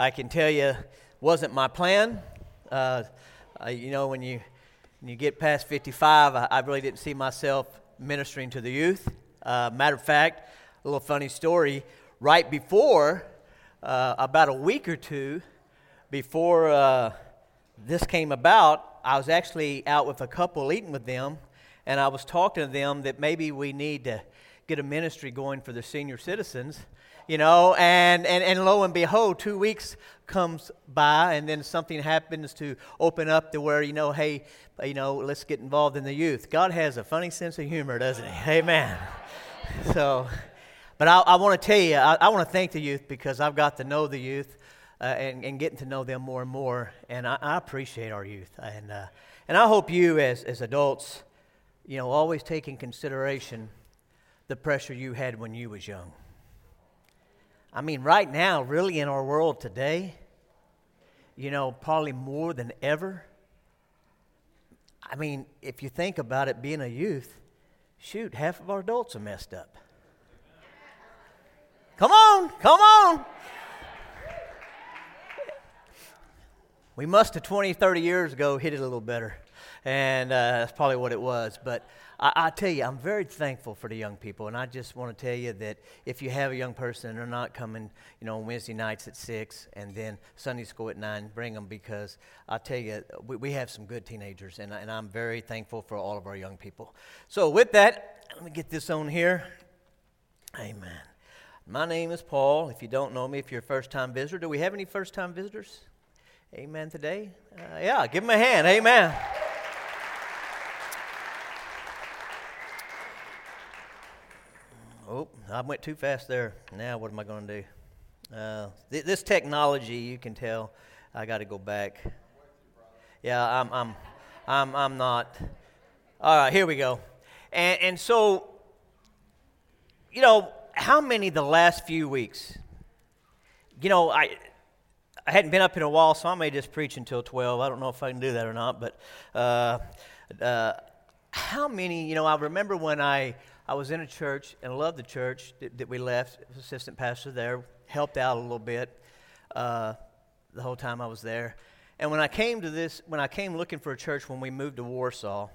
I can tell you, wasn't my plan. Uh, you know, when you when you get past 55, I, I, really didn't see myself ministering to the youth. Uh, matter of fact, a little funny story. Right before, uh, about a week or two before uh, this came about, I was actually out with a couple eating with them, and I was talking to them that maybe we need to get a ministry going for the senior citizens you know, and, and, and lo and behold, two weeks comes by, and then something happens to open up to where, you know, hey, you know, let's get involved in the youth. God has a funny sense of humor, doesn't he? Amen. So, but I, I want to tell you, I, I want to thank the youth because I've got to know the youth uh, and, and getting to know them more and more, and I, I appreciate our youth. And, uh, and I hope you, as, as adults, you know, always take in consideration the pressure you had when you was young. I mean, right now, really in our world today, you know, probably more than ever. I mean, if you think about it, being a youth, shoot, half of our adults are messed up. Come on, come on. We must have 20, 30 years ago hit it a little better. And uh, that's probably what it was. But I, I, tell you, I'm very thankful for the young people, and I just want to tell you that if you have a young person and they're not coming, you know, on Wednesday nights at six and then Sunday school at nine, bring them because I tell you, we, we have some good teenagers, and, and I'm very thankful for all of our young people. So with that, let me get this on here. Amen. My name is Paul. If you don't know me, if you're a first-time visitor, do we have any first-time visitors? Amen. Today, uh, yeah, give them a hand. Amen. Oh, I went too fast there. Now, what am I going to do? Uh, th- this technology, you can tell, I got to go back. Yeah, I'm, I'm, I'm, I'm not. All right, here we go. And, and so, you know, how many the last few weeks? You know, I, I hadn't been up in a while, so I may just preach until 12. I don't know if I can do that or not, but uh, uh, how many, you know, I remember when I I was in a church and loved the church that, that we left. Assistant pastor there, helped out a little bit uh, the whole time I was there. And when I came to this, when I came looking for a church when we moved to Warsaw,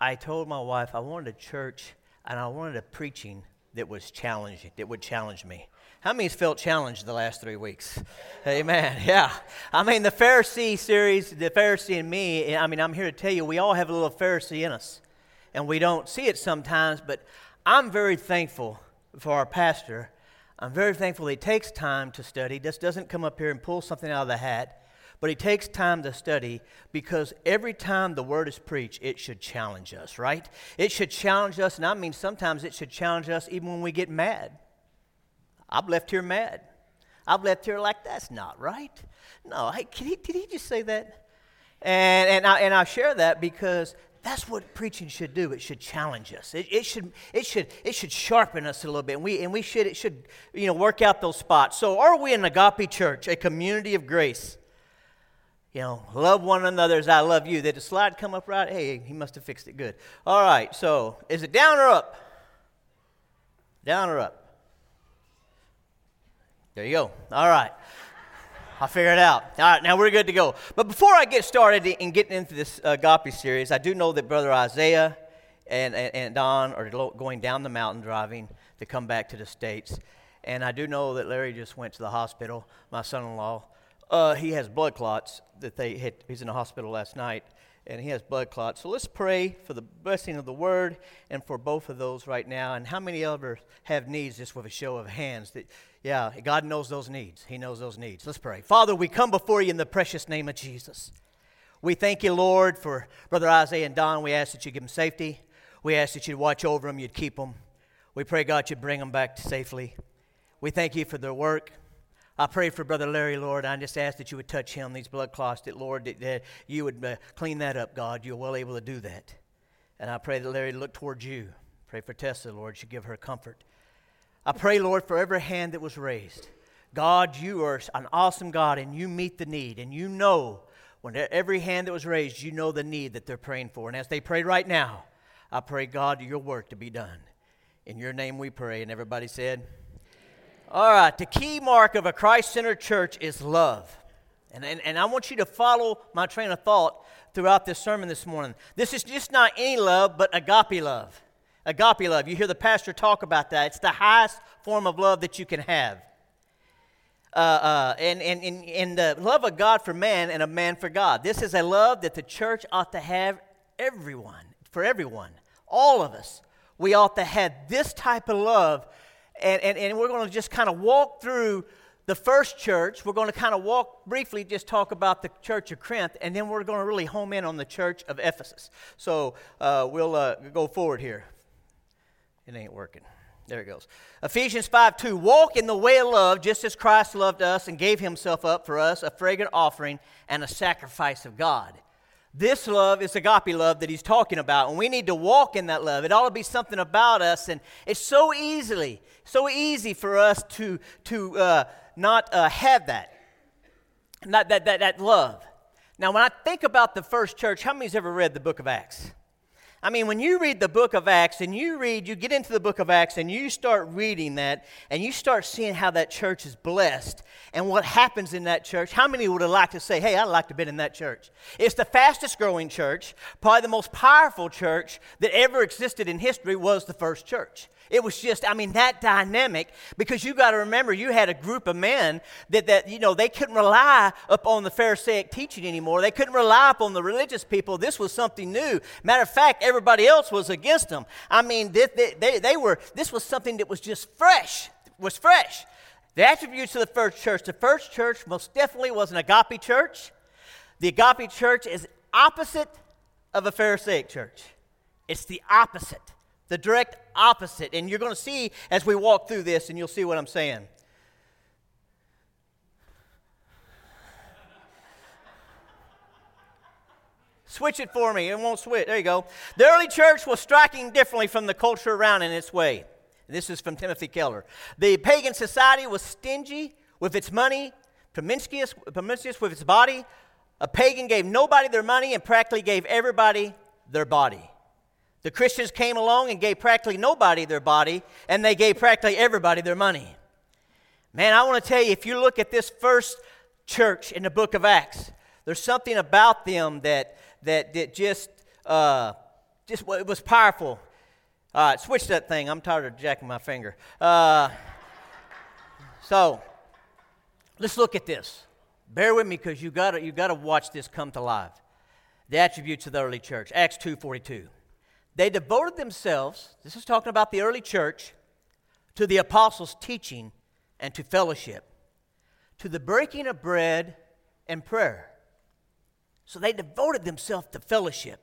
I told my wife I wanted a church and I wanted a preaching that was challenging, that would challenge me. How many's felt challenged the last three weeks? Amen. Yeah. I mean, the Pharisee series, the Pharisee and me, I mean, I'm here to tell you, we all have a little Pharisee in us and we don't see it sometimes, but I'm very thankful for our pastor. I'm very thankful he takes time to study, just doesn't come up here and pull something out of the hat, but he takes time to study because every time the word is preached, it should challenge us, right? It should challenge us, and I mean sometimes it should challenge us even when we get mad. I've left here mad. I've left here like, that's not right. No, hey, he, did he just say that? And, and, I, and I share that because that's what preaching should do. It should challenge us. It, it, should, it, should, it should sharpen us a little bit. And we, and we should, it should you know, work out those spots. So, are we an agape church, a community of grace? You know, love one another as I love you. Did the slide come up right? Hey, he must have fixed it good. All right, so is it down or up? Down or up? There you go. All right. I figured it out. All right, now we're good to go. But before I get started in getting into this uh, agape series, I do know that Brother Isaiah and, and, and Don are going down the mountain driving to come back to the States. And I do know that Larry just went to the hospital, my son in law. Uh, he has blood clots that they hit. He's in the hospital last night, and he has blood clots. So let's pray for the blessing of the word and for both of those right now. And how many others have needs just with a show of hands that yeah, God knows those needs. He knows those needs. Let's pray. Father, we come before you in the precious name of Jesus. We thank you, Lord, for Brother Isaiah and Don. We ask that you give them safety. We ask that you'd watch over them, you'd keep them. We pray, God, you'd bring them back safely. We thank you for their work. I pray for Brother Larry, Lord. I just ask that you would touch him, these blood clots, that, Lord, that, that you would uh, clean that up, God. You're well able to do that. And I pray that Larry look towards you. Pray for Tessa, Lord. You give her comfort. I pray, Lord, for every hand that was raised. God, you are an awesome God, and you meet the need, and you know when every hand that was raised, you know the need that they're praying for. And as they pray right now, I pray, God, your work to be done. In your name we pray. And everybody said, All right, the key mark of a Christ centered church is love. And, and, and I want you to follow my train of thought throughout this sermon this morning. This is just not any love, but agape love. Agape love. You hear the pastor talk about that. It's the highest form of love that you can have. Uh, uh, and, and, and, and the love of God for man and a man for God. This is a love that the church ought to have everyone, for everyone, all of us. We ought to have this type of love. And, and, and we're going to just kind of walk through the first church. We're going to kind of walk briefly, just talk about the church of Corinth, and then we're going to really home in on the church of Ephesus. So uh, we'll uh, go forward here. It ain't working. There it goes. Ephesians 5 2. Walk in the way of love, just as Christ loved us and gave himself up for us, a fragrant offering and a sacrifice of God. This love is agape love that he's talking about, and we need to walk in that love. It ought to be something about us, and it's so easily, so easy for us to, to uh, not uh, have that, not that, that, that love. Now, when I think about the first church, how many's ever read the book of Acts? I mean, when you read the book of Acts and you read, you get into the book of Acts and you start reading that and you start seeing how that church is blessed and what happens in that church, how many would have liked to say, hey, I'd like to have been in that church? It's the fastest growing church, probably the most powerful church that ever existed in history was the first church. It was just, I mean, that dynamic because you got to remember you had a group of men that, that, you know, they couldn't rely upon the Pharisaic teaching anymore. They couldn't rely upon the religious people. This was something new. Matter of fact, everybody else was against them. I mean, they, they, they were, this was something that was just fresh, was fresh. The attributes of the first church. The first church most definitely was an agape church. The agape church is opposite of a Pharisaic church. It's the opposite the direct opposite. And you're going to see as we walk through this, and you'll see what I'm saying. Switch it for me. It won't switch. There you go. The early church was striking differently from the culture around in its way. This is from Timothy Keller. The pagan society was stingy with its money, promiscuous, promiscuous with its body. A pagan gave nobody their money and practically gave everybody their body. The Christians came along and gave practically nobody their body, and they gave practically everybody their money. Man, I want to tell you, if you look at this first church in the book of Acts, there's something about them that, that, that just, uh, just it was powerful. All right, switch that thing. I'm tired of jacking my finger. Uh, so, let's look at this. Bear with me because you got you got to watch this come to life. The attributes of the early church. Acts 2:42. They devoted themselves, this is talking about the early church, to the apostles' teaching and to fellowship, to the breaking of bread and prayer. So they devoted themselves to fellowship.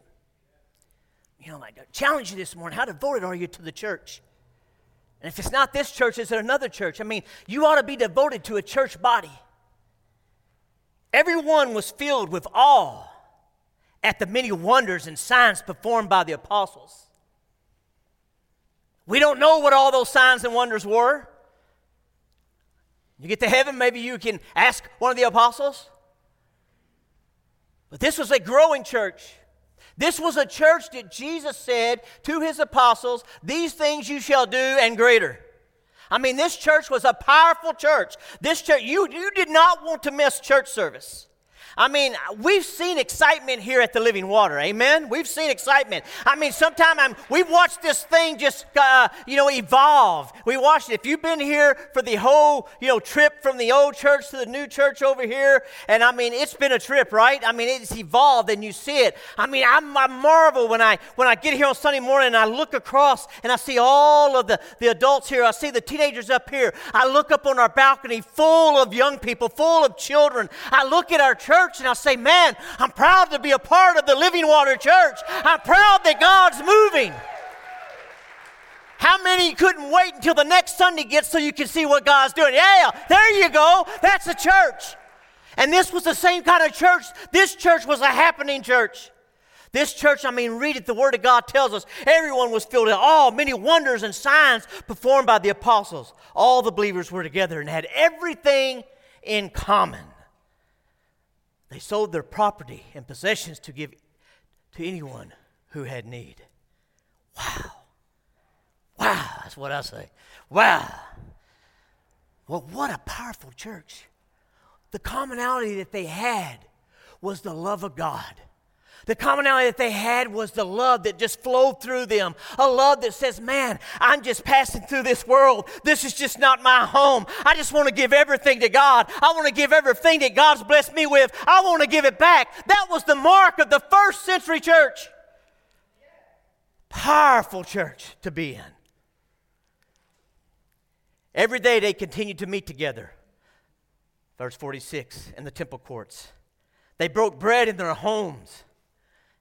You know, I challenge you this morning how devoted are you to the church? And if it's not this church, is it another church? I mean, you ought to be devoted to a church body. Everyone was filled with awe at the many wonders and signs performed by the apostles. We don't know what all those signs and wonders were. You get to heaven, maybe you can ask one of the apostles. But this was a growing church. This was a church that Jesus said to his apostles, These things you shall do and greater. I mean, this church was a powerful church. This church, you, you did not want to miss church service. I mean, we've seen excitement here at the Living Water. Amen. We've seen excitement. I mean, sometimes we've watched this thing just, uh, you know, evolve. We watched it. If you've been here for the whole, you know, trip from the old church to the new church over here, and I mean, it's been a trip, right? I mean, it's evolved, and you see it. I mean, I'm, I marvel when I when I get here on Sunday morning and I look across and I see all of the the adults here. I see the teenagers up here. I look up on our balcony, full of young people, full of children. I look at our church church and I say, Man, I'm proud to be a part of the Living Water Church. I'm proud that God's moving. How many couldn't wait until the next Sunday gets so you can see what God's doing? Yeah, there you go. That's a church. And this was the same kind of church. This church was a happening church. This church, I mean, read it. The Word of God tells us everyone was filled with all many wonders and signs performed by the apostles. All the believers were together and had everything in common. They sold their property and possessions to give to anyone who had need. Wow. Wow, that's what I say. Wow. Well, what a powerful church. The commonality that they had was the love of God. The commonality that they had was the love that just flowed through them. A love that says, Man, I'm just passing through this world. This is just not my home. I just want to give everything to God. I want to give everything that God's blessed me with. I want to give it back. That was the mark of the first century church. Powerful church to be in. Every day they continued to meet together. Verse 46 in the temple courts. They broke bread in their homes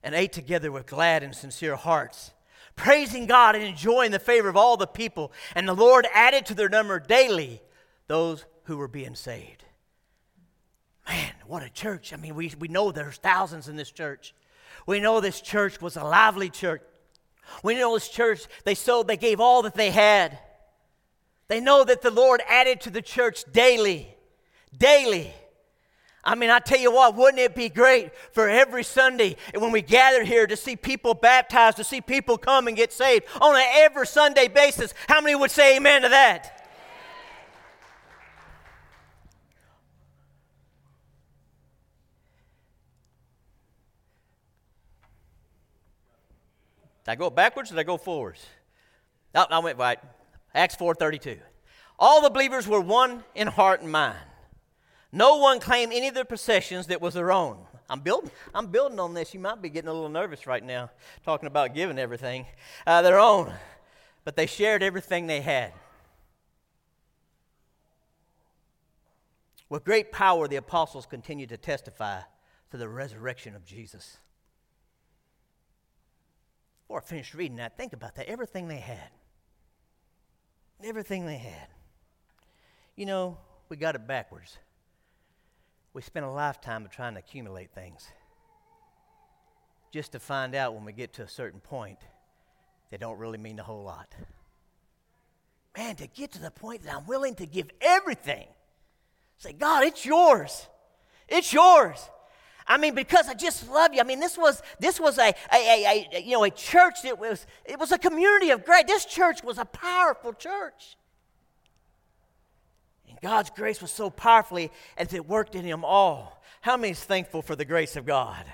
and ate together with glad and sincere hearts, praising God and enjoying the favor of all the people. And the Lord added to their number daily those who were being saved. Man, what a church. I mean, we, we know there's thousands in this church. We know this church was a lively church. We know this church, they sold, they gave all that they had. They know that the Lord added to the church daily, daily. I mean, I tell you what, wouldn't it be great for every Sunday when we gather here to see people baptized, to see people come and get saved on an every Sunday basis? How many would say amen to that? Did I go backwards or did I go forwards? No, I went right. Acts 4:32. All the believers were one in heart and mind. No one claimed any of their possessions that was their own. I'm building, I'm building on this. You might be getting a little nervous right now, talking about giving everything uh, their own. But they shared everything they had. With great power, the apostles continued to testify to the resurrection of Jesus. Before I finished reading that, think about that. Everything they had. Everything they had. You know, we got it backwards we spend a lifetime of trying to accumulate things just to find out when we get to a certain point they don't really mean a whole lot. Man, to get to the point that I'm willing to give everything, say, God, it's yours. It's yours. I mean, because I just love you. I mean, this was this was a, a, a, a you know a church that was it was a community of great. This church was a powerful church. God's grace was so powerfully as it worked in him all. How many is thankful for the grace of God?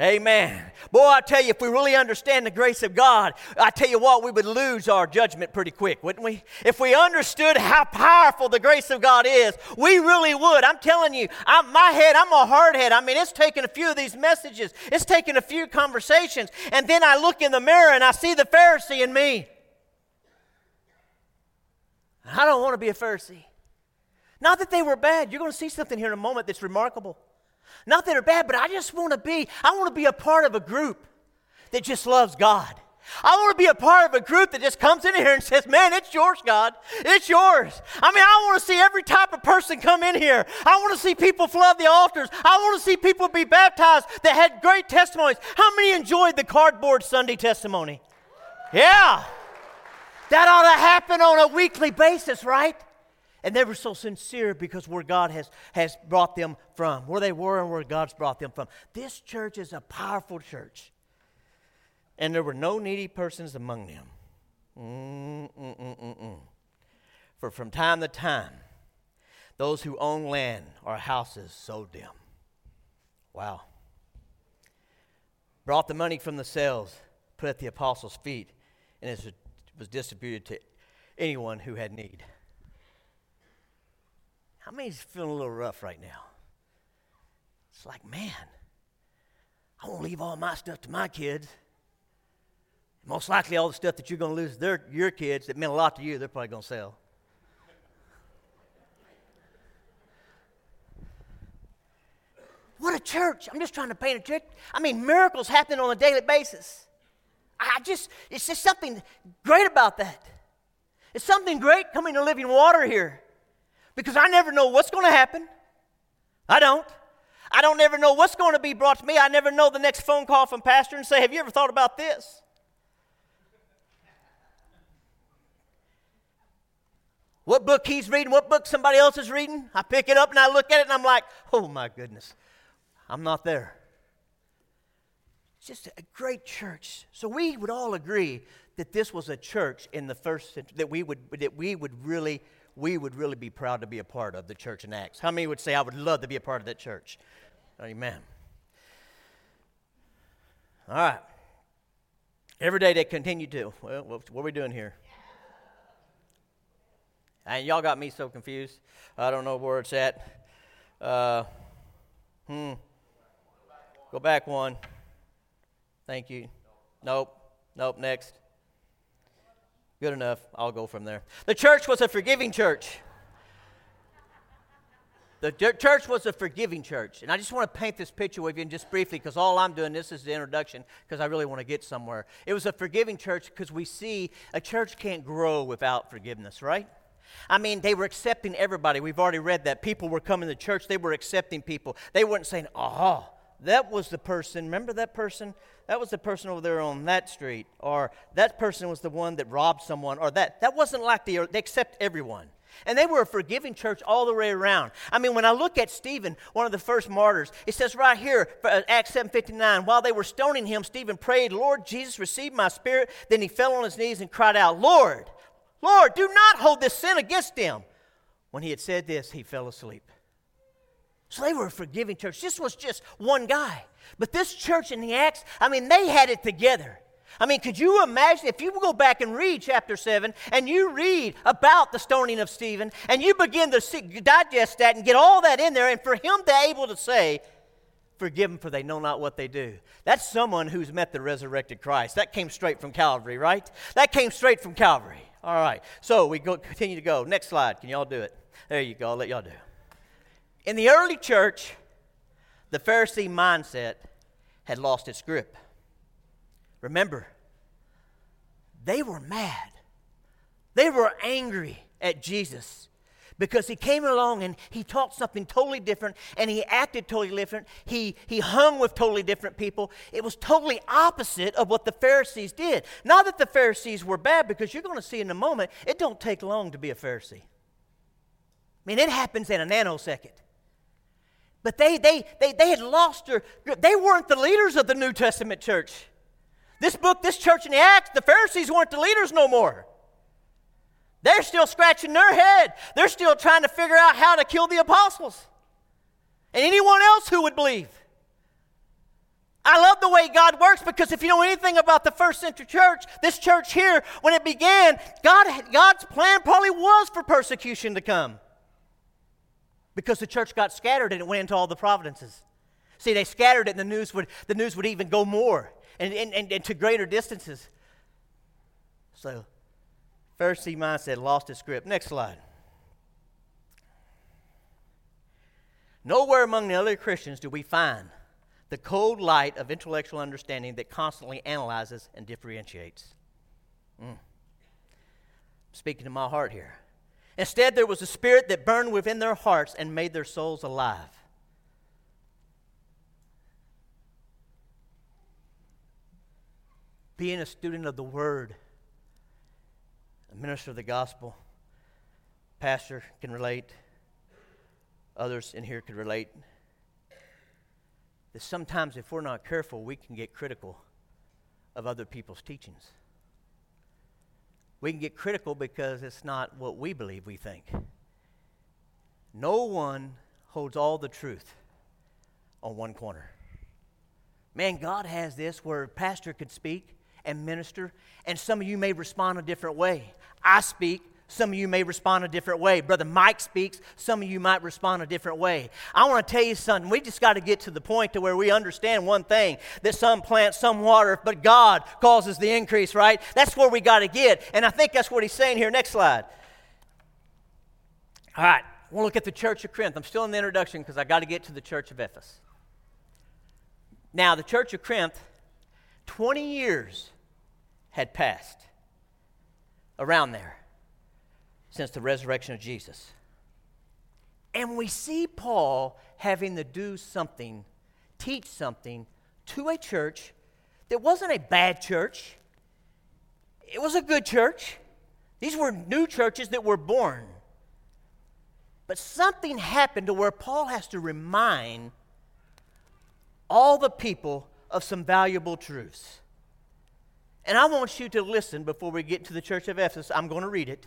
Amen. Boy, I tell you, if we really understand the grace of God, I tell you what, we would lose our judgment pretty quick, wouldn't we? If we understood how powerful the grace of God is, we really would. I'm telling you, I'm, my head, I'm a hard head. I mean, it's taken a few of these messages, it's taken a few conversations, and then I look in the mirror and I see the Pharisee in me. I don't want to be a Pharisee. Not that they were bad. You're going to see something here in a moment that's remarkable. Not that they're bad, but I just want to be, I want to be a part of a group that just loves God. I want to be a part of a group that just comes in here and says, Man, it's yours, God. It's yours. I mean, I want to see every type of person come in here. I want to see people flood the altars. I want to see people be baptized that had great testimonies. How many enjoyed the cardboard Sunday testimony? Yeah. That ought to happen on a weekly basis, right? And they were so sincere because where God has, has brought them from, where they were and where God's brought them from. This church is a powerful church. And there were no needy persons among them. Mm-mm-mm-mm-mm. For from time to time, those who own land or houses sold them. Wow. Brought the money from the sales, put at the apostles' feet, and it was distributed to anyone who had need. How many's feeling a little rough right now? It's like, man, I won't leave all my stuff to my kids. Most likely, all the stuff that you're going to lose their, your kids that meant a lot to you, they're probably going to sell. What a church. I'm just trying to paint a church. I mean, miracles happen on a daily basis. I just, it's just something great about that. It's something great coming to living water here because I never know what's going to happen. I don't. I don't ever know what's going to be brought to me. I never know the next phone call from pastor and say, "Have you ever thought about this?" What book he's reading, what book somebody else is reading, I pick it up and I look at it and I'm like, "Oh my goodness. I'm not there." It's just a great church. So we would all agree that this was a church in the first century that we would that we would really we would really be proud to be a part of the church in Acts? How many would say, I would love to be a part of that church? Amen. All right. Every day they continue to. Well, what are we doing here? And y'all got me so confused. I don't know where it's at. Uh, hmm. Go back one. Thank you. Nope. Nope. Next. Good enough. I'll go from there. The church was a forgiving church. The church was a forgiving church. And I just want to paint this picture with you and just briefly because all I'm doing, this is the introduction because I really want to get somewhere. It was a forgiving church because we see a church can't grow without forgiveness, right? I mean, they were accepting everybody. We've already read that. People were coming to church, they were accepting people. They weren't saying, oh, that was the person. Remember that person? That was the person over there on that street. Or that person was the one that robbed someone. Or that. That wasn't like the, they accept everyone. And they were a forgiving church all the way around. I mean, when I look at Stephen, one of the first martyrs, it says right here, uh, Acts 7.59, while they were stoning him, Stephen prayed, Lord Jesus, receive my spirit. Then he fell on his knees and cried out, Lord, Lord, do not hold this sin against them. When he had said this, he fell asleep. So they were a forgiving church. This was just one guy. But this church in the Acts, I mean, they had it together. I mean, could you imagine if you go back and read chapter 7 and you read about the stoning of Stephen and you begin to see, digest that and get all that in there, and for him to be able to say, Forgive them, for they know not what they do. That's someone who's met the resurrected Christ. That came straight from Calvary, right? That came straight from Calvary. All right. So we go, continue to go. Next slide. Can y'all do it? There you go. I'll let y'all do. In the early church, the Pharisee mindset had lost its grip. Remember, they were mad. They were angry at Jesus because he came along and he taught something totally different and he acted totally different. He, he hung with totally different people. It was totally opposite of what the Pharisees did. Not that the Pharisees were bad, because you're going to see in a moment, it don't take long to be a Pharisee. I mean, it happens in a nanosecond. But they, they, they, they had lost their. They weren't the leaders of the New Testament church. This book, this church in the Acts, the Pharisees weren't the leaders no more. They're still scratching their head. They're still trying to figure out how to kill the apostles and anyone else who would believe. I love the way God works because if you know anything about the first century church, this church here, when it began, God, God's plan probably was for persecution to come because the church got scattered and it went into all the provinces. See, they scattered it and the news would, the news would even go more and, and, and, and to greater distances. So Pharisee mindset lost its grip. Next slide. Nowhere among the other Christians do we find the cold light of intellectual understanding that constantly analyzes and differentiates. Mm. Speaking to my heart here. Instead, there was a spirit that burned within their hearts and made their souls alive. Being a student of the Word a minister of the gospel, pastor can relate, others in here could relate. That sometimes, if we're not careful, we can get critical of other people's teachings. We can get critical because it's not what we believe we think. No one holds all the truth on one corner. Man, God has this where a pastor could speak and minister, and some of you may respond a different way. I speak, some of you may respond a different way. Brother Mike speaks, some of you might respond a different way. I want to tell you something. We just got to get to the point to where we understand one thing that some plant, some water, but God causes the increase, right? That's where we got to get. And I think that's what he's saying here. Next slide. All right, We'll look at the church of Corinth. I'm still in the introduction because I got to get to the church of Ephesus. Now, the church of Corinth, 20 years had passed around there since the resurrection of Jesus. And we see Paul having to do something, teach something to a church that wasn't a bad church, it was a good church. These were new churches that were born. But something happened to where Paul has to remind all the people of some valuable truths. And I want you to listen before we get to the church of Ephesus. I'm going to read it.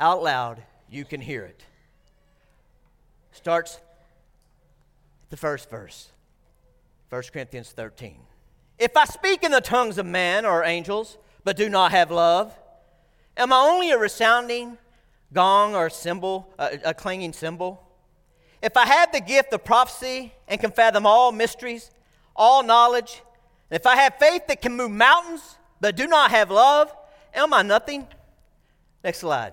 Out loud, you can hear it. Starts the first verse, 1 Corinthians 13. If I speak in the tongues of man or angels, but do not have love, am I only a resounding gong or cymbal, a, a clanging cymbal? If I have the gift of prophecy and can fathom all mysteries, all knowledge, and if I have faith that can move mountains, but do not have love, am I nothing? Next slide.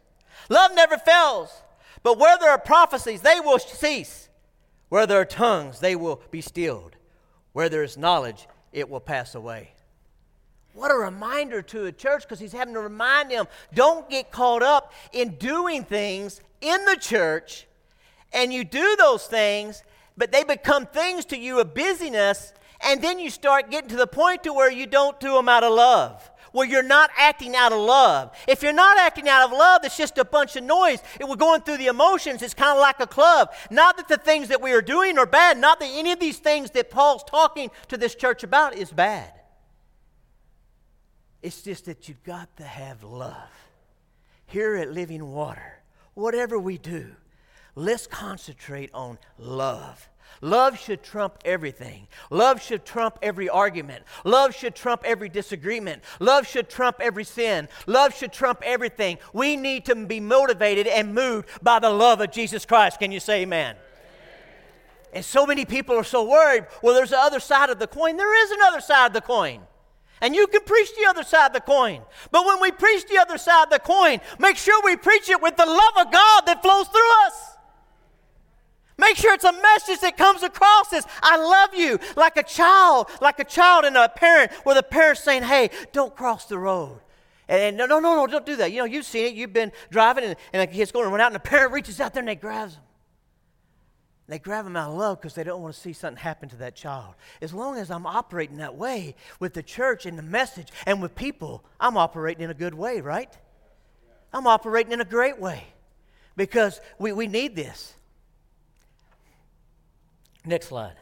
Love never fails. But where there are prophecies, they will cease. Where there are tongues, they will be stilled. Where there is knowledge, it will pass away. What a reminder to a church because he's having to remind them don't get caught up in doing things in the church and you do those things, but they become things to you of busyness, and then you start getting to the point to where you don't do them out of love. Where you're not acting out of love. If you're not acting out of love, it's just a bunch of noise. It, we're going through the emotions. It's kind of like a club. Not that the things that we are doing are bad. Not that any of these things that Paul's talking to this church about is bad. It's just that you've got to have love. Here at Living Water, whatever we do, let's concentrate on love. Love should trump everything. Love should trump every argument. Love should trump every disagreement. Love should trump every sin. Love should trump everything. We need to be motivated and moved by the love of Jesus Christ. Can you say amen? And so many people are so worried. Well, there's the other side of the coin. There is another side of the coin. And you can preach the other side of the coin. But when we preach the other side of the coin, make sure we preach it with the love of God that flows through us. Make sure it's a message that comes across as I love you, like a child, like a child and a parent, where the parent's saying, Hey, don't cross the road. And, no, no, no, no, don't do that. You know, you've seen it. You've been driving, and, and the kid's going to run out, and the parent reaches out there and they grabs him. They grab them out of love because they don't want to see something happen to that child. As long as I'm operating that way with the church and the message and with people, I'm operating in a good way, right? I'm operating in a great way because we, we need this. Next slide.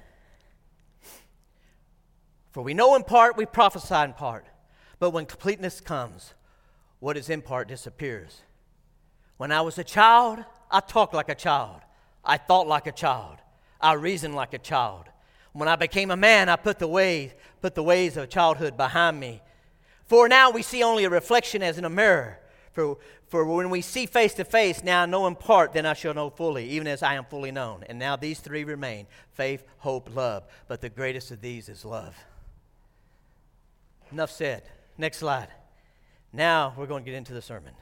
For we know in part, we prophesy in part. But when completeness comes, what is in part disappears. When I was a child, I talked like a child. I thought like a child. I reasoned like a child. When I became a man, I put the ways, put the ways of childhood behind me. For now we see only a reflection as in a mirror. For, for when we see face to face, now I know in part, then I shall know fully, even as I am fully known. And now these three remain faith, hope, love. But the greatest of these is love. Enough said. Next slide. Now we're going to get into the sermon.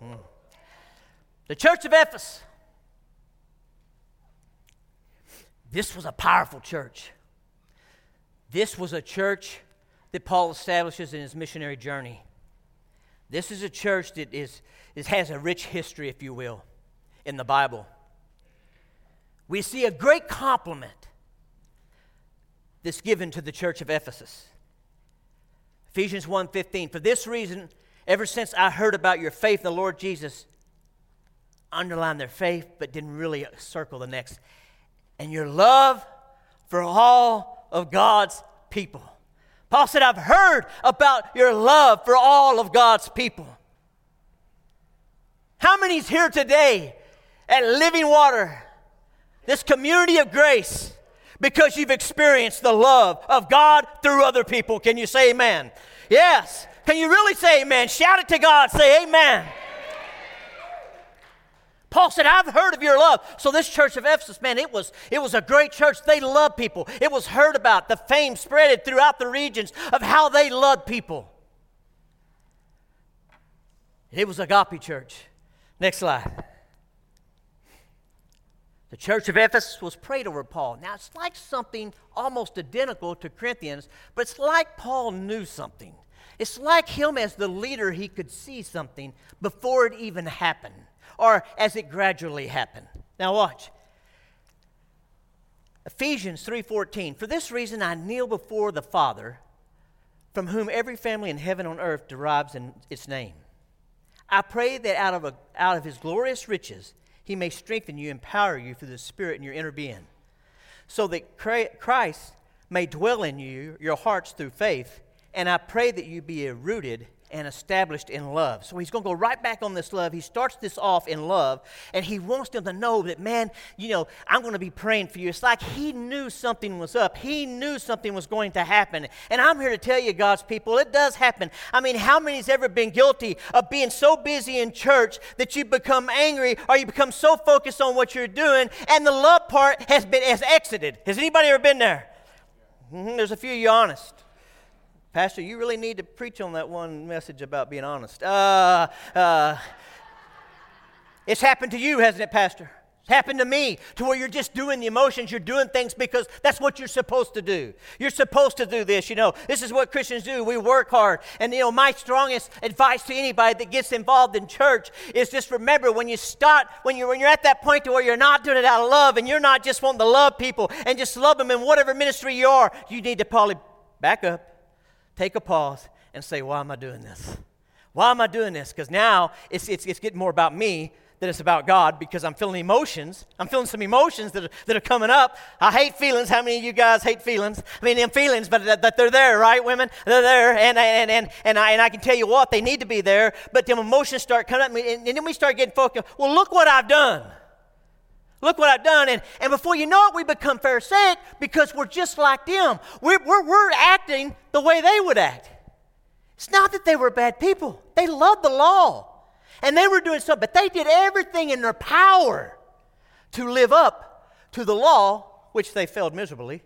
Hmm. The church of Ephesus. This was a powerful church. This was a church that Paul establishes in his missionary journey. This is a church that is, has a rich history, if you will, in the Bible. We see a great compliment that's given to the church of Ephesus. Ephesians 1:15 For this reason ever since I heard about your faith in the Lord Jesus underline their faith, but didn't really circle the next. And your love for all of God's people. Paul said, I've heard about your love for all of God's people. How many's here today at Living Water, this community of grace, because you've experienced the love of God through other people? Can you say amen? Yes. Can you really say amen? Shout it to God. Say amen. Paul said, I've heard of your love. So this church of Ephesus, man, it was, it was a great church. They loved people. It was heard about. The fame spread throughout the regions of how they loved people. It was agape church. Next slide. The church of Ephesus was prayed over Paul. Now, it's like something almost identical to Corinthians, but it's like Paul knew something. It's like him as the leader, he could see something before it even happened or as it gradually happened. Now watch. Ephesians 3:14 For this reason I kneel before the Father from whom every family in heaven on earth derives its name. I pray that out of, a, out of his glorious riches he may strengthen you, empower you through the Spirit in your inner being, so that Christ may dwell in you, your hearts through faith. And I pray that you be rooted and established in love. So he's going to go right back on this love. He starts this off in love, and he wants them to know that, man, you know, I'm going to be praying for you. It's like he knew something was up, he knew something was going to happen. And I'm here to tell you, God's people, it does happen. I mean, how many's ever been guilty of being so busy in church that you become angry or you become so focused on what you're doing, and the love part has been has exited? Has anybody ever been there? Mm-hmm, there's a few of you honest. Pastor, you really need to preach on that one message about being honest. Uh, uh, it's happened to you, hasn't it, Pastor? It's happened to me to where you're just doing the emotions. You're doing things because that's what you're supposed to do. You're supposed to do this. You know, this is what Christians do. We work hard. And, you know, my strongest advice to anybody that gets involved in church is just remember when you start, when you're, when you're at that point to where you're not doing it out of love and you're not just wanting to love people and just love them in whatever ministry you are, you need to probably back up take a pause and say, Why am I doing this? Why am I doing this? Because now it's, it's, it's getting more about me than it's about God because I'm feeling emotions. I'm feeling some emotions that are, that are coming up. I hate feelings. How many of you guys hate feelings? I mean, them feelings, but that, that they're there, right, women? They're there. And, and, and, and, I, and I can tell you what, they need to be there. But them emotions start coming up, and, and then we start getting focused. Well, look what I've done. Look what I've done. And, and before you know it, we become Pharisaic because we're just like them. We're, we're, we're acting the way they would act. It's not that they were bad people, they loved the law. And they were doing something, but they did everything in their power to live up to the law, which they failed miserably.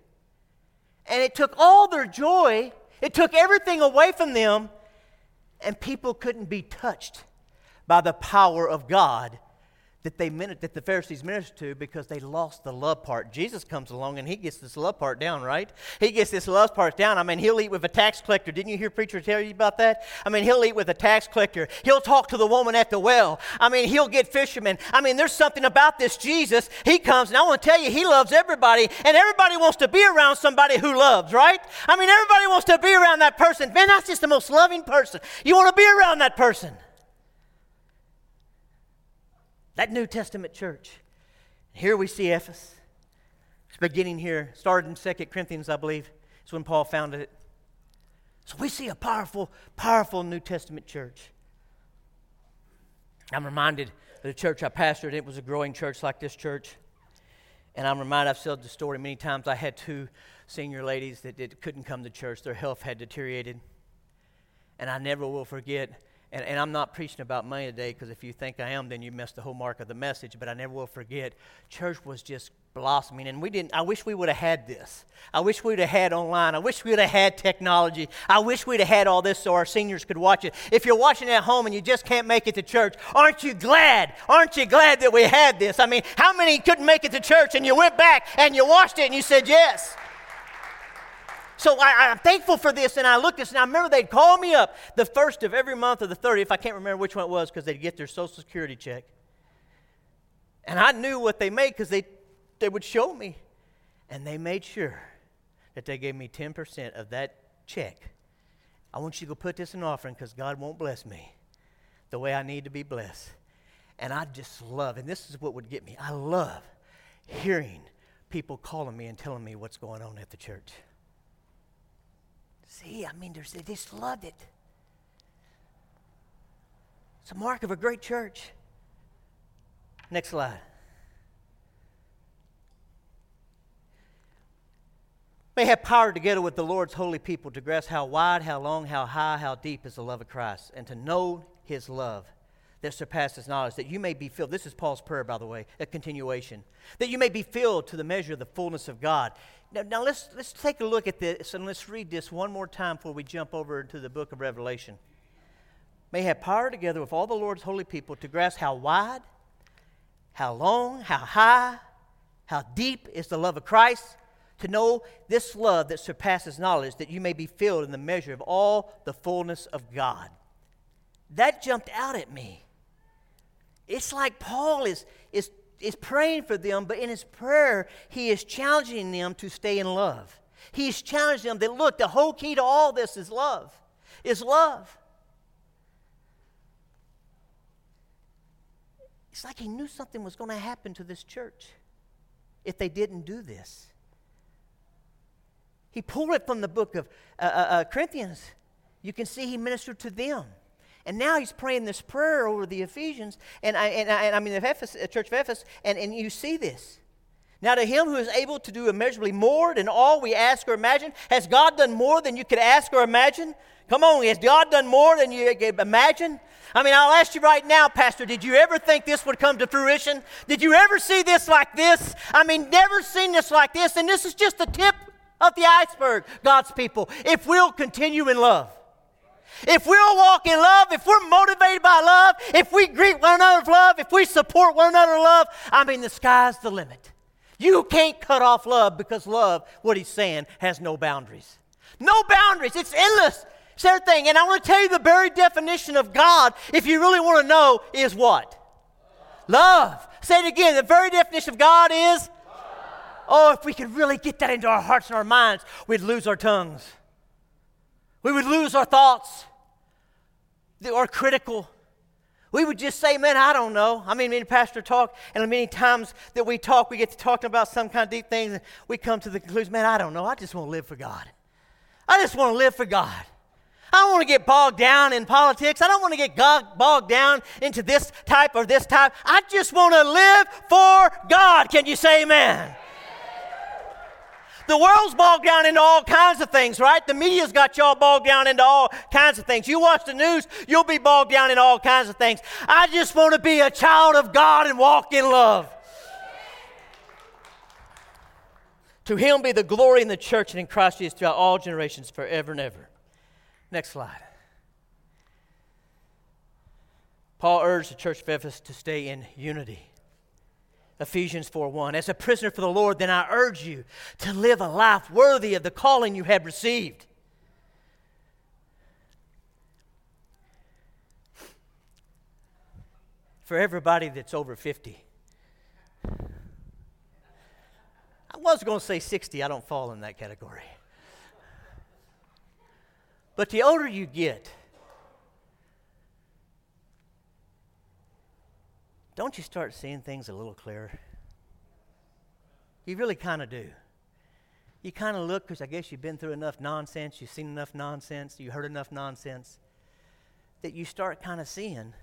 And it took all their joy, it took everything away from them, and people couldn't be touched by the power of God that they that the Pharisees ministered to because they lost the love part. Jesus comes along and he gets this love part down, right? He gets this love part down. I mean, he'll eat with a tax collector. Didn't you hear preacher tell you about that? I mean, he'll eat with a tax collector. He'll talk to the woman at the well. I mean, he'll get fishermen. I mean, there's something about this Jesus. He comes and I want to tell you, he loves everybody, and everybody wants to be around somebody who loves, right? I mean, everybody wants to be around that person. Man, that's just the most loving person. You want to be around that person. That New Testament church. Here we see Ephesus. It's beginning here, started in 2 Corinthians, I believe. It's when Paul founded it. So we see a powerful, powerful New Testament church. I'm reminded of the church I pastored. It was a growing church like this church. And I'm reminded, I've told the story many times. I had two senior ladies that did, couldn't come to church. Their health had deteriorated. And I never will forget and, and I'm not preaching about money today because if you think I am, then you missed the whole mark of the message. But I never will forget, church was just blossoming. And we didn't, I wish we would have had this. I wish we'd have had online. I wish we'd have had technology. I wish we'd have had all this so our seniors could watch it. If you're watching at home and you just can't make it to church, aren't you glad? Aren't you glad that we had this? I mean, how many couldn't make it to church and you went back and you watched it and you said yes? So I, am thankful for this, and I looked at this, and I remember they'd call me up the first of every month of the 30th. I can't remember which one it was because they'd get their Social Security check. And I knew what they made because they, they would show me. And they made sure that they gave me 10% of that check. I want you to go put this in offering because God won't bless me the way I need to be blessed. And I just love, and this is what would get me I love hearing people calling me and telling me what's going on at the church. See, I mean, they just loved it. It's a mark of a great church. Next slide. May have power together with the Lord's holy people to grasp how wide, how long, how high, how deep is the love of Christ, and to know his love that surpasses knowledge, that you may be filled. This is Paul's prayer, by the way, a continuation. That you may be filled to the measure of the fullness of God. Now, now let's, let's take a look at this and let's read this one more time before we jump over to the book of Revelation. May have power together with all the Lord's holy people to grasp how wide, how long, how high, how deep is the love of Christ, to know this love that surpasses knowledge, that you may be filled in the measure of all the fullness of God. That jumped out at me. It's like Paul is, is, is praying for them, but in his prayer, he is challenging them to stay in love. He's challenging them that look, the whole key to all this is love. Is love. It's like he knew something was going to happen to this church if they didn't do this. He pulled it from the book of uh, uh, uh, Corinthians. You can see he ministered to them. And now he's praying this prayer over the Ephesians, and I, and I, and I mean the Ephesus, church of Ephesus, and, and you see this. Now, to him who is able to do immeasurably more than all we ask or imagine, has God done more than you could ask or imagine? Come on, has God done more than you could imagine? I mean, I'll ask you right now, Pastor, did you ever think this would come to fruition? Did you ever see this like this? I mean, never seen this like this, and this is just the tip of the iceberg, God's people, if we'll continue in love. If we'll walk in love, if we're motivated by love, if we greet one another with love, if we support one another in love, I mean, the sky's the limit. You can't cut off love because love, what he's saying, has no boundaries. No boundaries. It's endless. It's everything. And I want to tell you the very definition of God, if you really want to know, is what? Love. Say it again. The very definition of God is Oh, if we could really get that into our hearts and our minds, we'd lose our tongues. We would lose our thoughts that are critical. We would just say, man, I don't know. I mean, me and Pastor talk, and many times that we talk, we get to talking about some kind of deep things, and we come to the conclusion, man, I don't know. I just want to live for God. I just want to live for God. I don't want to get bogged down in politics. I don't want to get bogged down into this type or this type. I just want to live for God. Can you say amen? The world's bogged down into all kinds of things, right? The media's got y'all bogged down into all kinds of things. You watch the news, you'll be bogged down in all kinds of things. I just want to be a child of God and walk in love. To him be the glory in the church and in Christ Jesus throughout all generations, forever and ever. Next slide. Paul urged the church of Ephesus to stay in unity. Ephesians 4 1. As a prisoner for the Lord, then I urge you to live a life worthy of the calling you have received. For everybody that's over 50. I was going to say 60, I don't fall in that category. But the older you get, don't you start seeing things a little clearer? You really kind of do. You kind of look because I guess you've been through enough nonsense, you've seen enough nonsense, you heard enough nonsense, that you start kind of seeing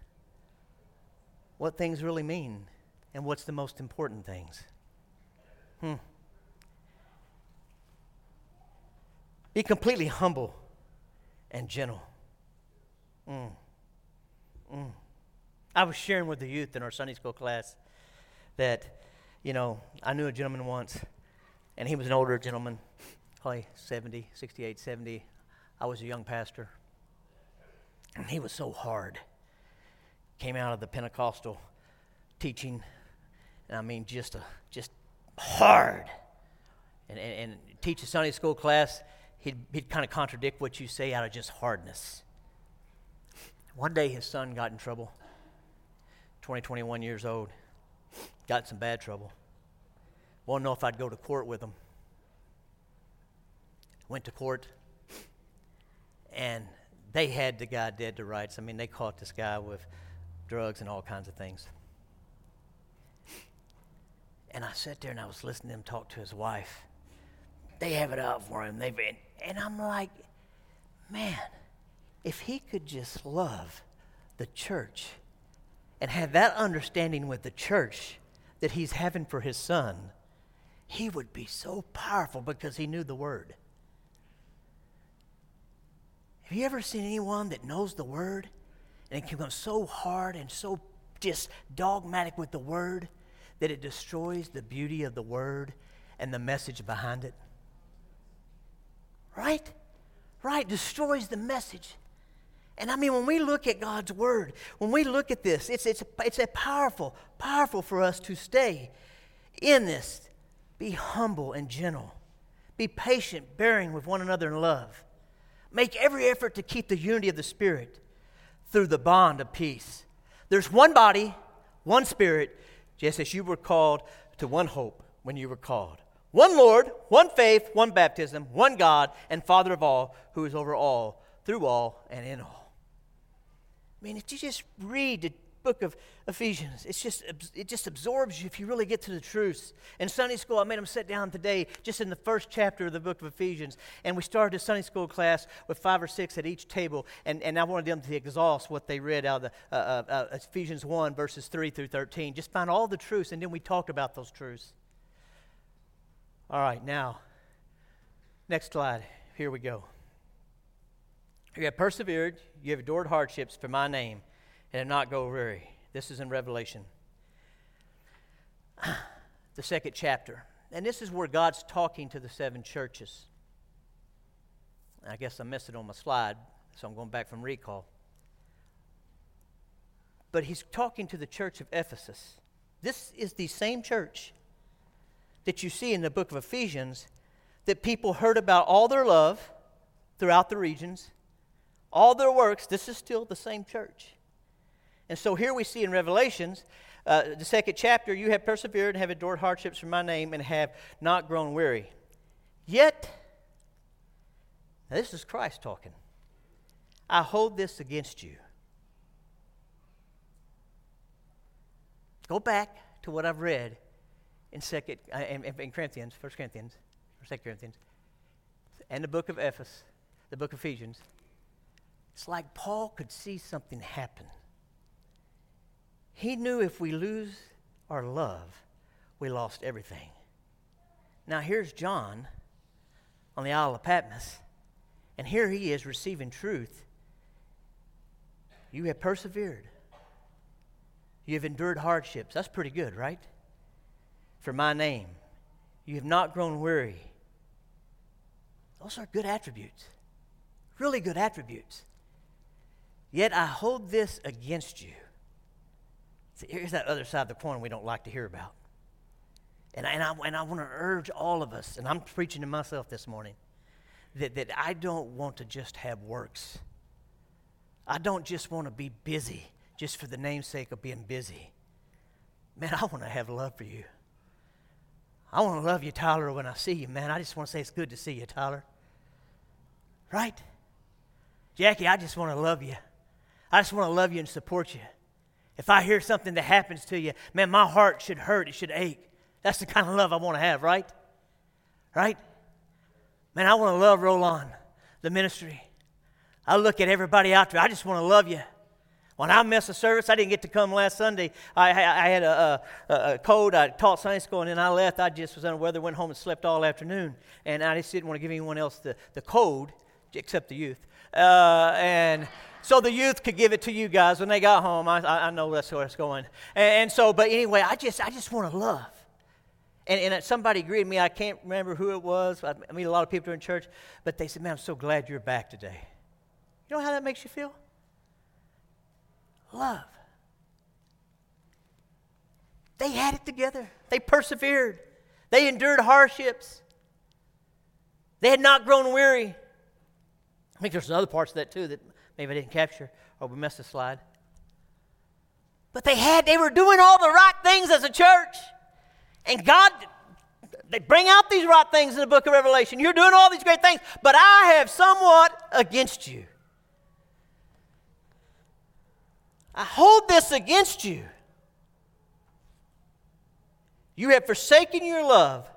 what things really mean and what's the most important things. Hmm. Be completely humble and gentle. Mm. Mm. I was sharing with the youth in our Sunday school class that, you know, I knew a gentleman once, and he was an older gentleman, probably 70, 68, 70. I was a young pastor. And he was so hard. Came out of the Pentecostal teaching, and I mean, just, a, just hard. And, and, and teach a Sunday school class, he'd, he'd kind of contradict what you say out of just hardness. One day his son got in trouble 20, 21 years old. Got some bad trouble. Won't know if I'd go to court with him. Went to court, and they had the guy dead to rights. I mean, they caught this guy with drugs and all kinds of things. And I sat there and I was listening to him talk to his wife. They have it out for him. They've been, and I'm like, man, if he could just love the church and had that understanding with the church that he's having for his son, he would be so powerful because he knew the word. Have you ever seen anyone that knows the word and can become so hard and so just dogmatic with the word that it destroys the beauty of the word and the message behind it? Right? Right, destroys the message. And I mean, when we look at God's word, when we look at this, it's, it's, it's a powerful, powerful for us to stay in this. Be humble and gentle. Be patient, bearing with one another in love. Make every effort to keep the unity of the Spirit through the bond of peace. There's one body, one Spirit, just as you were called to one hope when you were called. One Lord, one faith, one baptism, one God, and Father of all, who is over all, through all, and in all. I mean, if you just read the book of Ephesians. It's just, it just absorbs you if you really get to the truths. In Sunday school, I made them sit down today just in the first chapter of the book of Ephesians. And we started a Sunday school class with five or six at each table. And, and I wanted them to exhaust what they read out of the, uh, uh, uh Ephesians 1, verses 3 through 13. Just find all the truths, and then we talked about those truths. All right, now, next slide. Here we go. You have persevered, you have endured hardships for my name and have not go weary. This is in Revelation, the second chapter. And this is where God's talking to the seven churches. I guess I missed it on my slide, so I'm going back from recall. But he's talking to the church of Ephesus. This is the same church that you see in the book of Ephesians that people heard about all their love throughout the regions, all their works. This is still the same church. And so here we see in Revelations, uh, the second chapter, you have persevered and have endured hardships for my name and have not grown weary. Yet, now this is Christ talking. I hold this against you. Go back to what I've read in second uh, in, in Corinthians, First Corinthians, or Second Corinthians, and the book of Ephesus, the book of Ephesians. It's like Paul could see something happen he knew if we lose our love, we lost everything. Now, here's John on the Isle of Patmos, and here he is receiving truth. You have persevered, you have endured hardships. That's pretty good, right? For my name. You have not grown weary. Those are good attributes, really good attributes. Yet I hold this against you See, here's that other side of the coin we don't like to hear about. And, and I, and I want to urge all of us, and I'm preaching to myself this morning, that, that I don't want to just have works. I don't just want to be busy just for the namesake of being busy. Man, I want to have love for you. I want to love you, Tyler, when I see you, man. I just want to say it's good to see you, Tyler. Right? Jackie, I just want to love you. I just want to love you and support you. If I hear something that happens to you, man, my heart should hurt. It should ache. That's the kind of love I want to have, right? Right? Man, I want to love Roland, the ministry. I look at everybody out there. I just want to love you. When I miss a service, I didn't get to come last Sunday. I, I had a, a, a, code. I taught Sunday school, and then I left. I just was under weather, went home and slept all afternoon. And I just didn't want to give anyone else the, the code, except the youth. Uh, and so the youth could give it to you guys when they got home. I, I know that's where it's going. And, and, so, but anyway, I just, I just want to love. And, and somebody greeted me. I can't remember who it was. I, mean, a lot of people in church, but they said, "Man, I'm so glad you're back today." You know how that makes you feel? Love. They had it together. They persevered. They endured hardships. They had not grown weary. I think there's other parts of that too that Maybe I didn't capture, or we missed a slide. But they had, they were doing all the right things as a church. And God, they bring out these right things in the book of Revelation. You're doing all these great things, but I have somewhat against you. I hold this against you. You have forsaken your love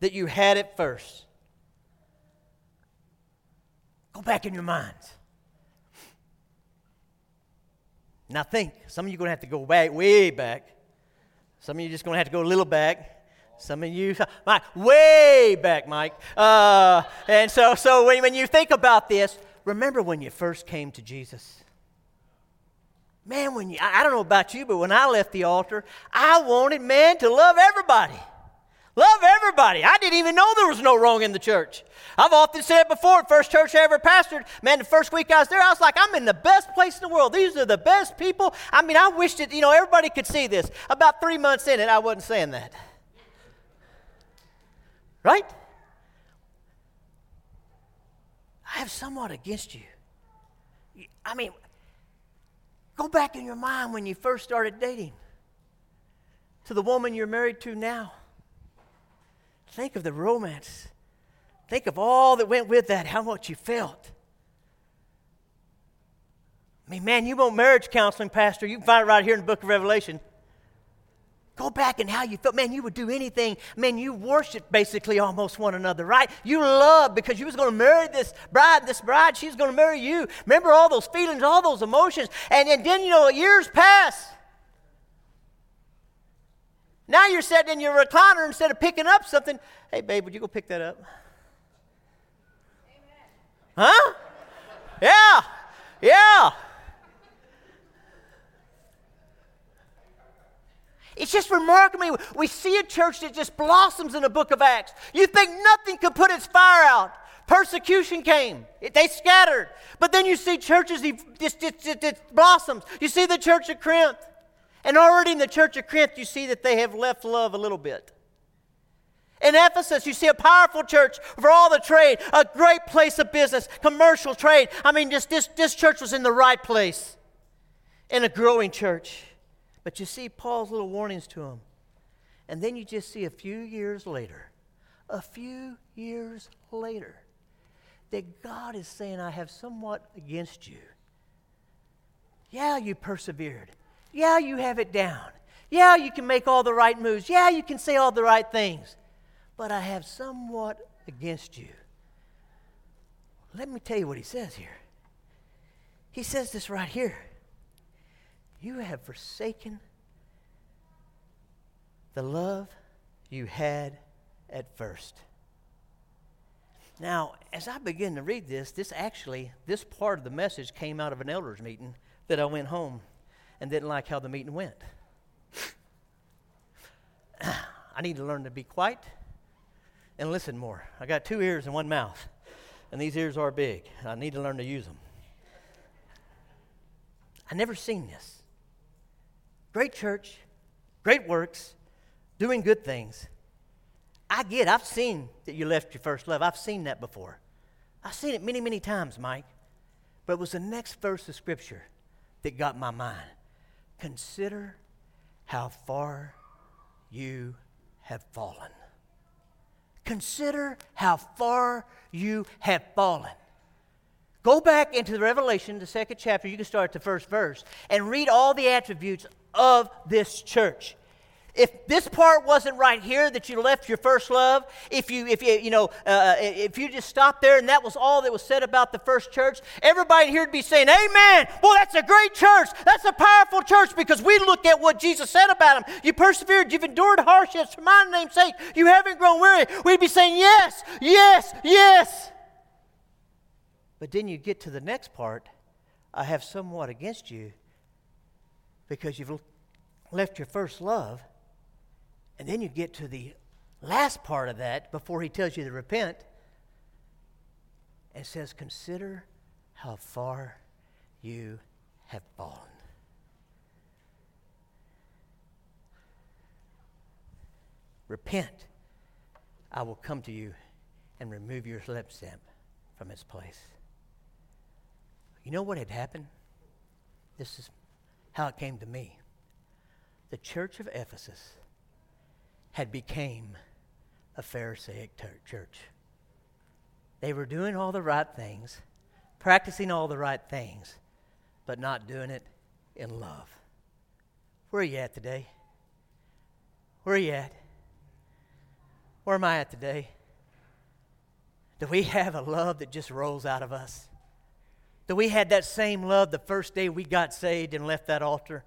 that you had at first. Go back in your minds. Now think, some of you are going to have to go back, way back. Some of you are just going to have to go a little back. Some of you, Mike, way back, Mike. Uh, and so, so when, when you think about this, remember when you first came to Jesus. Man, when you, I don't know about you, but when I left the altar, I wanted, man, to love everybody. Love everybody. I didn't even know there was no wrong in the church. I've often said before, first church I ever pastored, man, the first week I was there, I was like, I'm in the best place in the world. These are the best people. I mean, I wish that, you know, everybody could see this. About three months in it, I wasn't saying that. Right? I have somewhat against you. I mean, go back in your mind when you first started dating to the woman you're married to now. Think of the romance. Think of all that went with that, how much you felt. I mean, man, you want marriage counseling, Pastor? You can find it right here in the book of Revelation. Go back and how you felt. Man, you would do anything. Man, you worship basically almost one another, right? You love because you was going to marry this bride. This bride, she's going to marry you. Remember all those feelings, all those emotions. And, and then, you know, years pass. Now you're sitting in your recliner instead of picking up something. Hey, babe, would you go pick that up? Amen. Huh? Yeah. Yeah. It's just remarkable. We see a church that just blossoms in the book of Acts. You think nothing could put its fire out. Persecution came. It, they scattered. But then you see churches just, just, just, just blossoms. You see the church of Corinth. And already in the church of Corinth, you see that they have left love a little bit. In Ephesus, you see a powerful church for all the trade, a great place of business, commercial trade. I mean, just this, this church was in the right place, in a growing church. But you see Paul's little warnings to them. And then you just see a few years later, a few years later, that God is saying, I have somewhat against you. Yeah, you persevered. Yeah, you have it down. Yeah, you can make all the right moves. Yeah, you can say all the right things. But I have somewhat against you. Let me tell you what he says here. He says this right here. You have forsaken the love you had at first. Now, as I begin to read this, this actually, this part of the message came out of an elders meeting that I went home and didn't like how the meeting went. I need to learn to be quiet and listen more. I got two ears and one mouth, and these ears are big. I need to learn to use them. I never seen this. Great church, great works, doing good things. I get, I've seen that you left your first love. I've seen that before. I've seen it many, many times, Mike. But it was the next verse of Scripture that got my mind. Consider how far you have fallen. Consider how far you have fallen. Go back into the Revelation, the second chapter, you can start at the first verse, and read all the attributes of this church. If this part wasn't right here that you left your first love, if you if you you know uh, uh if you just stopped there and that was all that was said about the first church, everybody here would be saying, "Amen." Well, that's a great church. That's a powerful church because we look at what Jesus said about them. You persevered. You've endured hardships for my name's sake. You haven't grown weary. We'd be saying, "Yes, yes, yes." But then you get to the next part. I have somewhat against you because you've left your first love. And then you get to the last part of that before he tells you to repent and says, Consider how far you have fallen. Repent. I will come to you and remove your lampstand from its place. You know what had happened? This is how it came to me. The church of Ephesus had became a Pharisaic ter- church. They were doing all the right things, practicing all the right things, but not doing it in love. Where are you at today? Where are you at? Where am I at today? Do we have a love that just rolls out of us? Do we had that same love the first day we got saved and left that altar?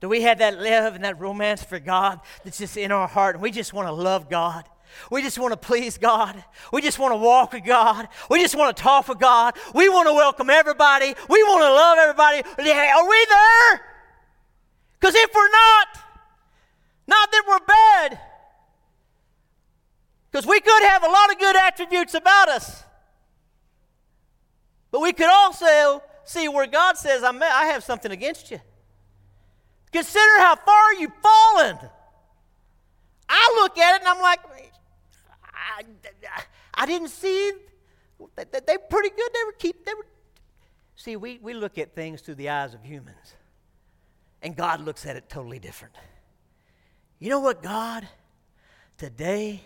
Do we have that love and that romance for God that's just in our heart and we just want to love God? We just want to please God. We just want to walk with God. We just want to talk with God. We want to welcome everybody. We want to love everybody. Are we there? Because if we're not, not that we're bad, because we could have a lot of good attributes about us. But we could also see where God says, I have something against you. Consider how far you've fallen. I look at it and I'm like, I, I didn't see they, they, were pretty good. They were keep. They were. See, we, we look at things through the eyes of humans, and God looks at it totally different. You know what God today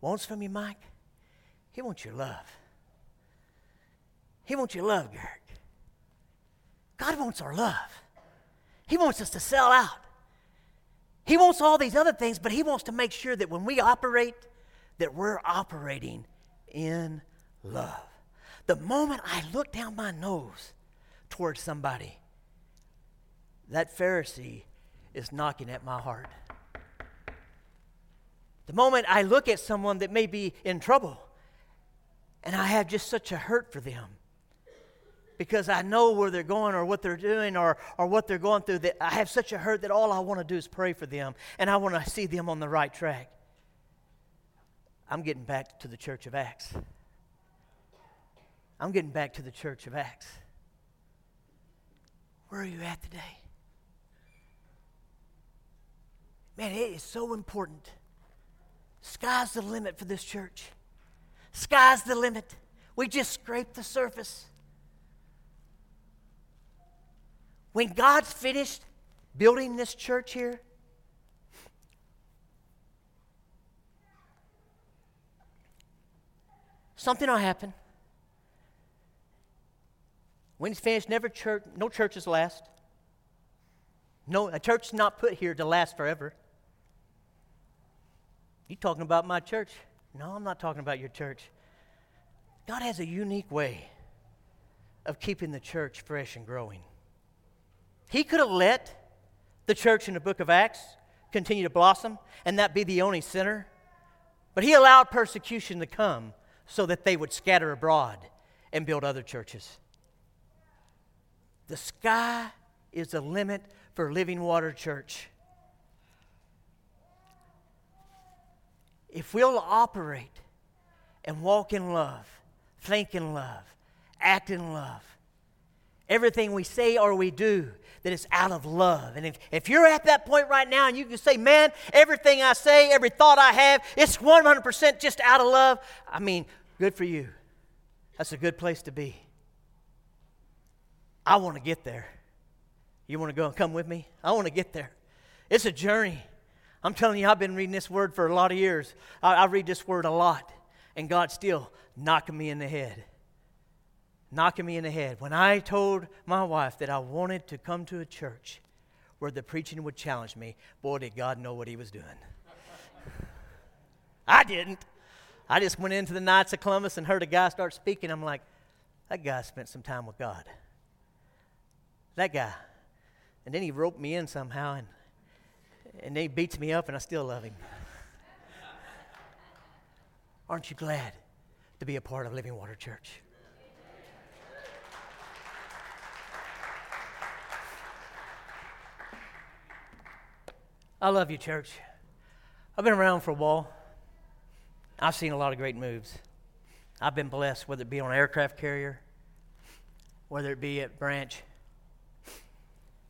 wants from you, Mike? He wants your love. He wants your love, Garrett. God wants our love. He wants us to sell out. He wants all these other things, but he wants to make sure that when we operate, that we're operating in love. The moment I look down my nose towards somebody, that Pharisee is knocking at my heart. The moment I look at someone that may be in trouble and I have just such a hurt for them because I know where they're going or what they're doing or, or what they're going through that I have such a hurt that all I want to do is pray for them and I want to see them on the right track. I'm getting back to the church of Acts. I'm getting back to the church of Acts. Where are you at today? Man, it is so important. Sky's the limit for this church. Sky's the limit. We just scraped the surface. When God's finished building this church here, something will happen. When he's finished, never church, no churches last. No, a church is not put here to last forever. You talking about my church? No, I'm not talking about your church. God has a unique way of keeping the church fresh and growing. He could have let the church in the book of Acts continue to blossom and that be the only sinner, but he allowed persecution to come so that they would scatter abroad and build other churches. The sky is the limit for Living Water Church. if we'll operate and walk in love, think in love, act in love, everything we say or we do, that it's out of love. And if, if you're at that point right now and you can say, man, everything I say, every thought I have, it's 100% just out of love, I mean, good for you. That's a good place to be. I want to get there. You want to go and come with me? I want to get there. It's a journey. I'm telling you, I've been reading this word for a lot of years. I, I read this word a lot, and God's still knocking me in the head. Knocking me in the head. When I told my wife that I wanted to come to a church where the preaching would challenge me, boy, did God know what He was doing. I didn't. I just went into the Knights of Columbus and heard a guy start speaking. I'm like, that guy spent some time with God. That guy. And then he roped me in somehow, and and then he beats me up, and I still love him. Aren't you glad to be a part of Living Water Church? I love you, church. I've been around for a while. I've seen a lot of great moves. I've been blessed, whether it be on an aircraft carrier, whether it be at Branch,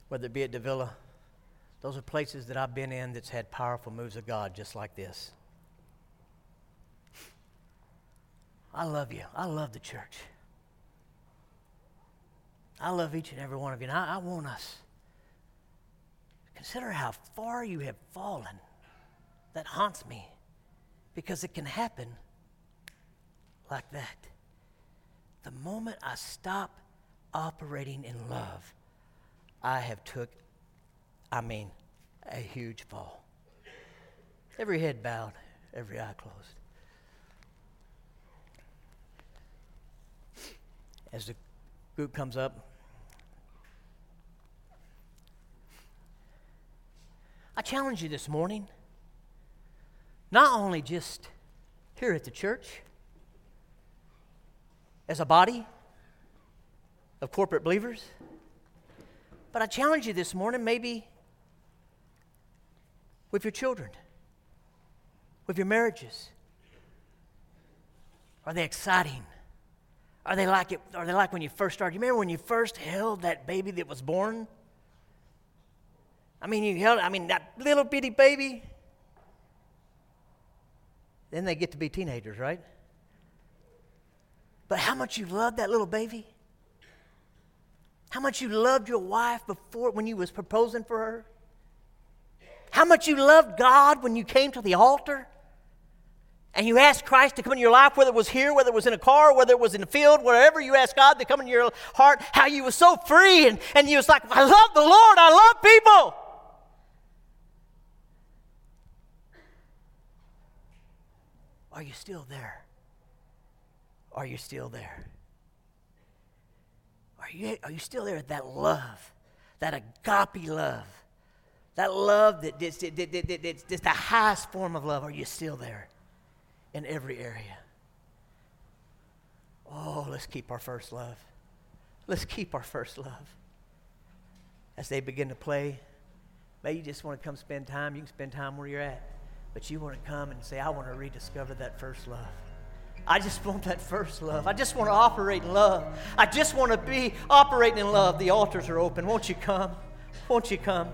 whether it be at Davila. Those are places that I've been in that's had powerful moves of God just like this. I love you. I love the church. I love each and every one of you. And I, I want us. Consider how far you have fallen. That haunts me because it can happen like that. The moment I stop operating in love, I have took I mean, a huge fall. Every head bowed, every eye closed. As the group comes up, I challenge you this morning, not only just here at the church, as a body of corporate believers, but I challenge you this morning, maybe with your children, with your marriages? Are they exciting? Are they like it? Are they like when you first started? You remember when you first held that baby that was born? I mean, you held. I mean, that little bitty baby. Then they get to be teenagers, right? but how much you loved that little baby? How much you loved your wife before when you was proposing for her? How much you loved God when you came to the altar? And you asked Christ to come in your life, whether it was here, whether it was in a car, whether it was in a field, wherever you asked God to come in your heart, how you was so free and, and you was like, I love the Lord, I love people. Are you still there? Are you still there? Are you, are you still there? That love, that agape love, that love that, that, that, that, that, that's the highest form of love. Are you still there in every area? Oh, let's keep our first love. Let's keep our first love. As they begin to play, maybe you just want to come spend time. You can spend time where you're at. But you want to come and say, I want to rediscover that first love. I just want that first love. I just want to operate in love. I just want to be operating in love. The altars are open. Won't you come? Won't you come?